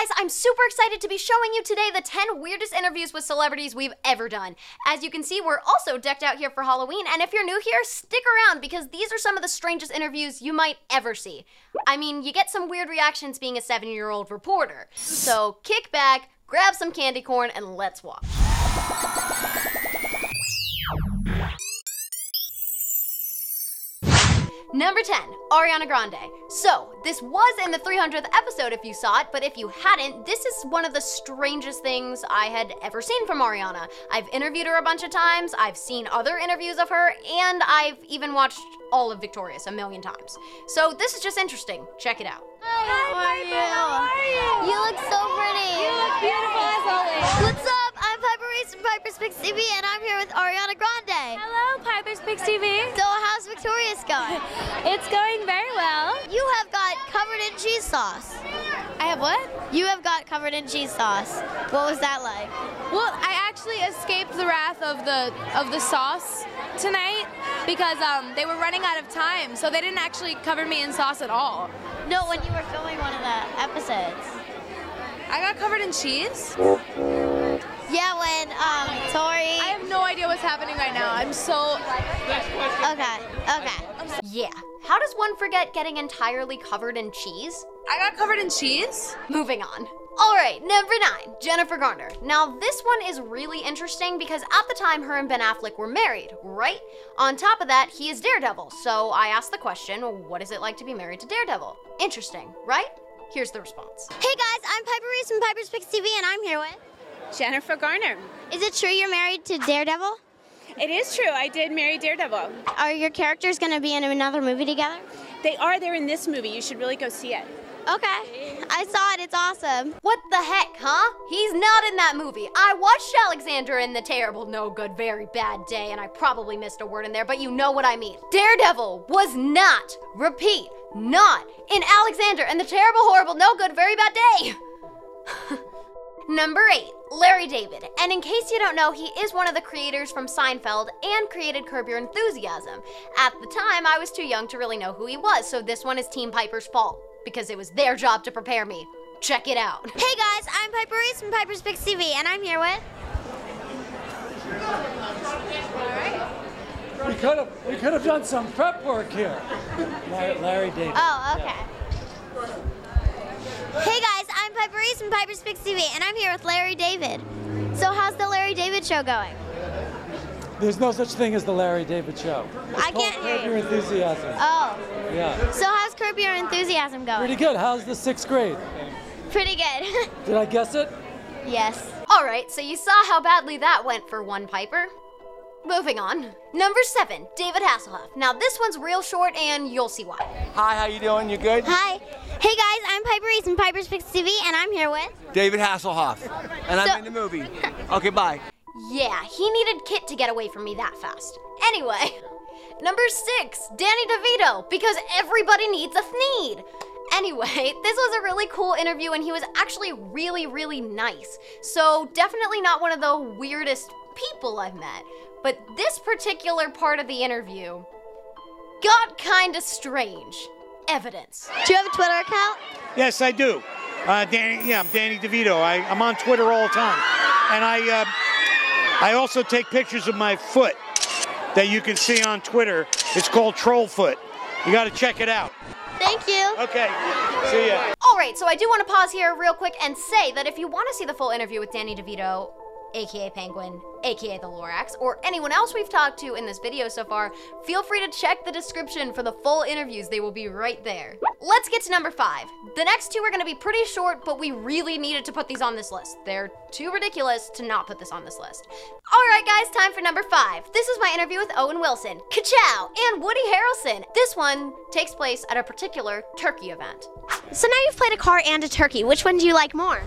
guys, I'm super excited to be showing you today the 10 weirdest interviews with celebrities we've ever done. As you can see, we're also decked out here for Halloween, and if you're new here, stick around because these are some of the strangest interviews you might ever see. I mean, you get some weird reactions being a seven year old reporter. So kick back, grab some candy corn, and let's watch. Number 10, Ariana Grande. So, this was in the 300th episode if you saw it, but if you hadn't, this is one of the strangest things I had ever seen from Ariana. I've interviewed her a bunch of times, I've seen other interviews of her, and I've even watched all of Victorious a million times. So, this is just interesting. Check it out. Hi, Piper. How are you? You look so pretty. You look beautiful as always. What's up? I'm Piper Reese from Piper's Picks TV, and I'm here with Ariana Grande. Hello, Picks TV. So, how's Victorious going? It's going very well. You have got covered in cheese sauce. I have what? You have got covered in cheese sauce. What was that like? Well, I actually escaped the wrath of the of the sauce tonight because um, they were running out of time, so they didn't actually cover me in sauce at all. No, when you were filming one of the episodes. I got covered in cheese. Yeah, when um, Tori. I have no idea what's happening right now. I'm so. Okay, okay. Yeah, how does one forget getting entirely covered in cheese? I got covered in cheese. Moving on. All right, number nine, Jennifer Garner. Now, this one is really interesting because at the time, her and Ben Affleck were married, right? On top of that, he is Daredevil. So I asked the question, what is it like to be married to Daredevil? Interesting, right? Here's the response. Hey guys, I'm Piper Reese from Piper's Picks TV, and I'm here with. Jennifer Garner. Is it true you're married to Daredevil? It is true. I did marry Daredevil. Are your characters going to be in another movie together? They are there in this movie. You should really go see it. Okay. I saw it. It's awesome. What the heck, huh? He's not in that movie. I watched Alexander in the terrible, no good, very bad day, and I probably missed a word in there, but you know what I mean. Daredevil was not, repeat, not in Alexander and the terrible, horrible, no good, very bad day. Number eight, Larry David. And in case you don't know, he is one of the creators from Seinfeld and created Curb Your Enthusiasm. At the time, I was too young to really know who he was, so this one is Team Piper's fault because it was their job to prepare me. Check it out. Hey guys, I'm Piper Reese from Piper's Picks TV, and I'm here with. We could have we could have done some prep work here. Larry, Larry David. Oh, okay. Hey guys, I'm Piper Reese from Piper's Picks TV, and I'm here with Larry David. So, how's the Larry David show going? There's no such thing as the Larry David Show. It's I can't hear Curb you. Your Enthusiasm. Oh, Yeah. so how's Curb Your Enthusiasm going? Pretty good. How's the sixth grade? Pretty good. Did I guess it? yes. All right, so you saw how badly that went for one Piper. Moving on. Number seven, David Hasselhoff. Now this one's real short, and you'll see why. Hi, how you doing? You good? Hi. Hey guys, I'm Piper Reese from Piper's Picks TV, and I'm here with. David Hasselhoff, and So- I'm in the movie. Okay, bye. Yeah, he needed KITT to get away from me that fast. Anyway, number six, Danny DeVito, because everybody needs a Thneed. Anyway, this was a really cool interview and he was actually really, really nice. So, definitely not one of the weirdest people I've met. But this particular part of the interview got kinda strange. Evidence. Do you have a Twitter account? Yes, I do. Uh, Danny, yeah, I'm Danny DeVito. I, I'm on Twitter all the time, and I uh, I also take pictures of my foot that you can see on Twitter. It's called Troll Foot. You got to check it out. Thank you. Okay, see ya. All right, so I do want to pause here real quick and say that if you want to see the full interview with Danny DeVito, aka Penguin, aka the Lorax, or anyone else we've talked to in this video so far, feel free to check the description for the full interviews. They will be right there. Let's get to number five. The next two are to be pretty short, but we really needed to put these on this list. They're too ridiculous to not put this on this list. All right, guys, time for number five. This is my interview with Owen Wilson, Kachow, and Woody Harrelson. This one takes place at a particular turkey event. So now you've played a car and a turkey. Which one do you like more?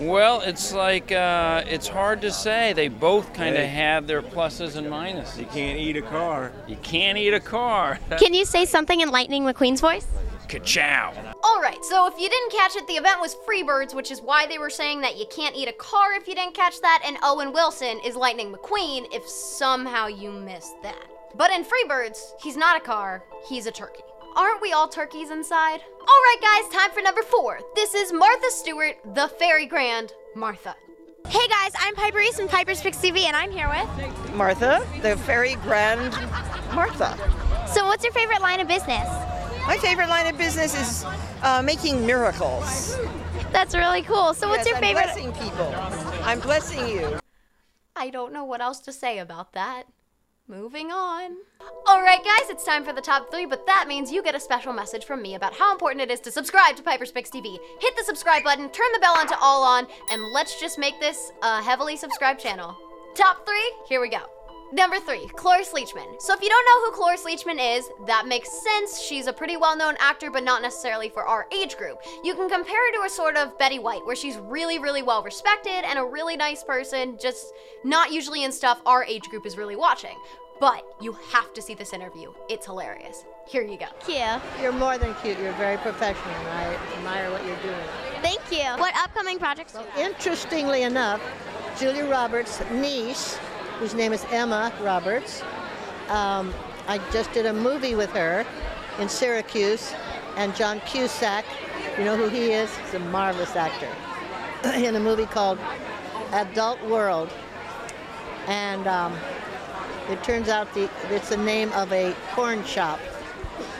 Well, it's like uh, it's hard to say. They both kind of have their pluses and minuses. You can't eat a car. You can't eat a car. Can you say something in Lightning McQueen's voice? Ka-chow. All right, so if you didn't catch it, the event was Freebirds, which is why they were saying that you can't eat a car if you didn't catch that, and Owen Wilson is Lightning McQueen if somehow you missed that. But in Freebirds, he's not a car, he's a turkey. Aren't we all turkeys inside? All right, guys, time for number four. This is Martha Stewart, the Fairy Grand Martha. Hey guys, I'm Piper Reese from Piper's Picks TV, and I'm here with. Martha, the fairy grand Martha. So, what's your favorite line of business? My favorite line of business is uh, making miracles. That's really cool. So, what's Yes, your I'm favorite? blessing people. I'm blessing you. I don't know what else to say about that. Moving on. All right, guys, it's time for the top three, but that means you get a special message from me about how important it is to subscribe to Piper's Picks TV. Hit the subscribe button, turn the bell on to all on, and let's just make this a heavily subscribed channel. Top three, here we go. Number three, Cloris Leachman. So if you don't know who Cloris Leachman is, that makes sense. She's a pretty well-known actor, but not necessarily for our age group. You can compare her to a sort of Betty White, where she's really, really well respected and a really nice person, just not usually in stuff our age group is really watching. But you have to see this interview. It's hilarious. Here you go. Thank you. You're more than cute. You're very professional. and I admire what you're doing. Thank you. What upcoming projects do you have? Interestingly enough, Julia Roberts' niece, whose name is Emma Roberts, um, I just did a movie with her in Syracuse, and John Cusack, you know who he is? He's a marvelous actor. in a movie called Adult World, and um, it turns out the, it's the name of a porn shop.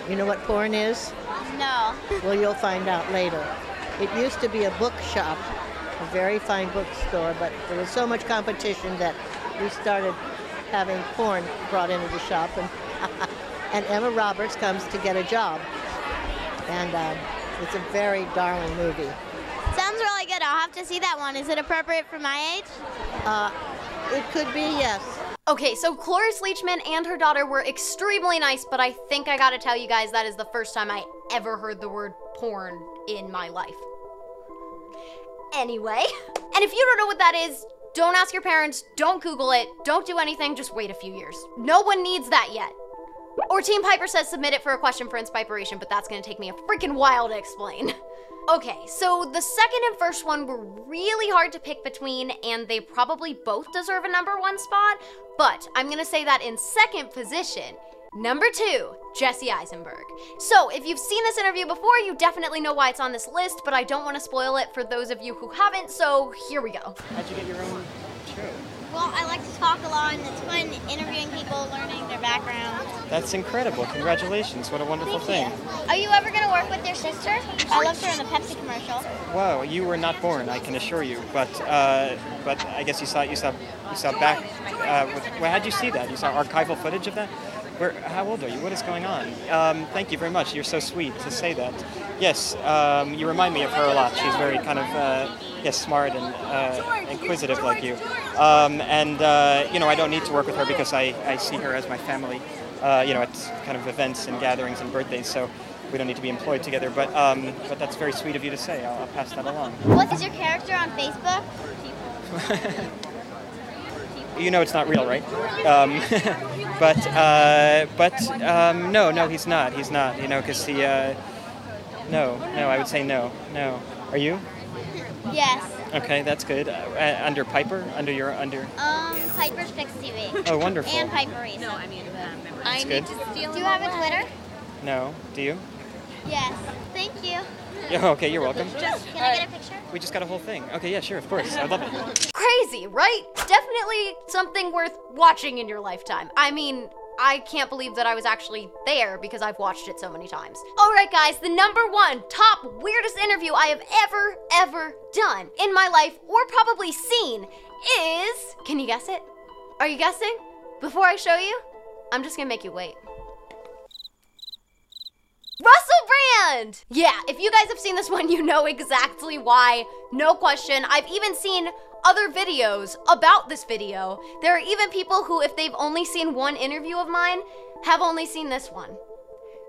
You know what porn is? No. Well, you'll find out later. It used to be a bookshop, a very fine bookstore, but there was so much competition that we started having porn brought into the shop, and and Emma Roberts comes to get a job, and um, it's a very darling movie. Sounds really good. I'll have to see that one. Is it appropriate for my age? Uh, it could be yes. Okay, so Cloris Leachman and her daughter were extremely nice, but I think I gotta tell you guys that is the first time I ever heard the word porn in my life. Anyway, and if you don't know what that is, don't ask your parents, don't Google it, don't do anything, just wait a few years. No one needs that yet. Or Team Piper says submit it for a question for inspiration, but that's gonna take me a freaking while to explain. Okay, so the second and first one were really hard to pick between, and they probably both deserve a number one spot, but I'm gonna say that in second position, number two, Jesse Eisenberg. So if you've seen this interview before, you definitely know why it's on this list, but I don't wanna spoil it for those of you who haven't, so here we go. How'd you get your own show? Well, I like to talk a lot, and it's fun interviewing people, learning their background. That's incredible. Congratulations. What a wonderful thing. Are you ever going to work with your sister? I loved her in the Pepsi commercial. Wow, you were not born, I can assure you. But uh, but I guess you saw you saw you saw back. Uh, with, well, how'd you see that? You saw archival footage of that. Where? How old are you? What is going on? Um, thank you very much. You're so sweet to say that. Yes, um, you remind me of her a lot. She's very kind of uh, yes, smart and uh, inquisitive like you. Um, and uh, you know, I don't need to work with her because I, I see her as my family. Uh, you know, at kind of events and gatherings and birthdays. So we don't need to be employed together. But um, but that's very sweet of you to say. I'll, I'll pass that along. What is your character on Facebook? you know it's not real, right? Um, but uh, but um, no, no, he's not. He's not. You know, because he. Uh, no, no, I would say no, no. Are you? Yes. Okay, that's good. Uh, under Piper, under your under. Um, Piper's Picks TV. Oh, wonderful. And Piper Reese. No, I mean, That's good. Do you have a Twitter? No, do you? Yes. Thank you. Yeah, okay, you're welcome. Can I get a picture? We just got a whole thing. Okay, yeah, sure, of course. I'd love it. Crazy, right? Definitely something worth watching in your lifetime. I mean, I can't believe that I was actually there because I've watched it so many times. All right, guys, the number one top weirdest interview I have ever, ever done in my life or probably seen is. Can you guess it? Are you guessing? Before I show you, I'm just gonna make you wait. Russell Brand! Yeah, if you guys have seen this one, you know exactly why. No question. I've even seen other videos about this video. There are even people who, if they've only seen one interview of mine, have only seen this one.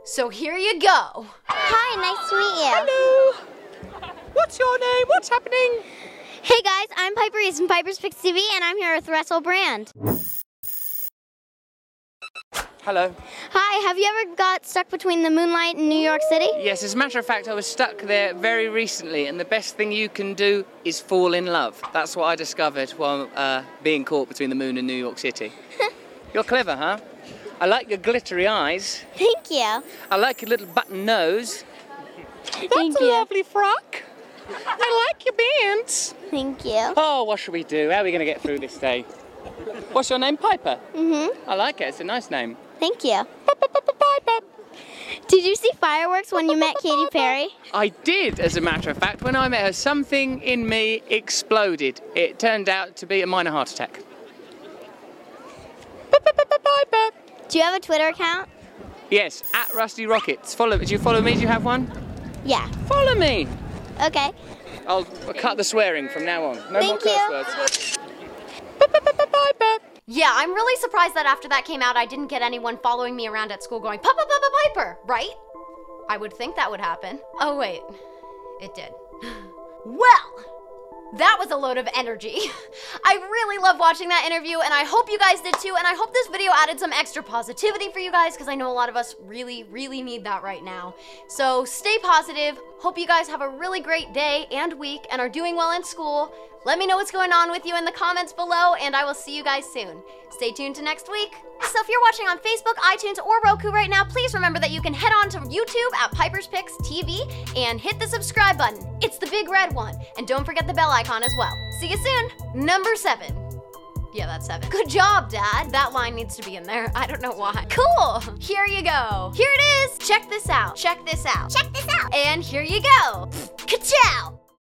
So here you go. Hi, nice to meet you. Hello. What's your name? What's happening? Hey guys, I'm Piper Reese from Piper's Picks TV, and I'm here with Russell Brand. Hello. Hi, have you ever got stuck between the moonlight and New York City? Yes, as a matter of fact, I was stuck there very recently, and the best thing you can do is fall in love. That's what I discovered while uh, being caught between the moon and New York City. You're clever, huh? I like your glittery eyes. Thank you. I like your little button nose. Thank a you. lovely frock. I like your bands. Thank you. Oh, what should we do? How are we going to get through this day? What's your name? Piper. Mm-hmm. I like it. It's a nice name. Thank you. Did you see fireworks when you met Katy Perry? I did, as a matter of fact. When I met her, something in me exploded. It turned out to be a minor heart attack. Do you have a Twitter account? Yes, at Rusty Rockets. Follow. Do you follow me? Do you have one? Yeah. Follow me. Okay. I'll cut the swearing from now on. No more curse you. words. Yeah, I'm really surprised that after that came out, I didn't get anyone following me around at school going, Papa, Papa, Piper, right? I would think that would happen. Oh, wait. It did. Well, that was a load of energy. I really love watching that interview, and I hope you guys did too. And I hope this video added some extra positivity for you guys because I know a lot of us really, really need that right now. So stay positive. Hope you guys have a really great day and week and are doing well in school. Let me know what's going on with you in the comments below, and I will see you guys soon. Stay tuned to next week. So if you're watching on Facebook, iTunes, or Roku right now, please remember that you can head on to YouTube at Piper's Picks TV and hit the subscribe button. It's the big red one. And don't forget the bell icon as well. See you soon. Number seven. Yeah, that's seven. Good job, Dad. That line needs to be in there. I don't know why. Cool. Here you go. Here it is. Check this out. Check this out. Check this out. And here you go. Ka-chow.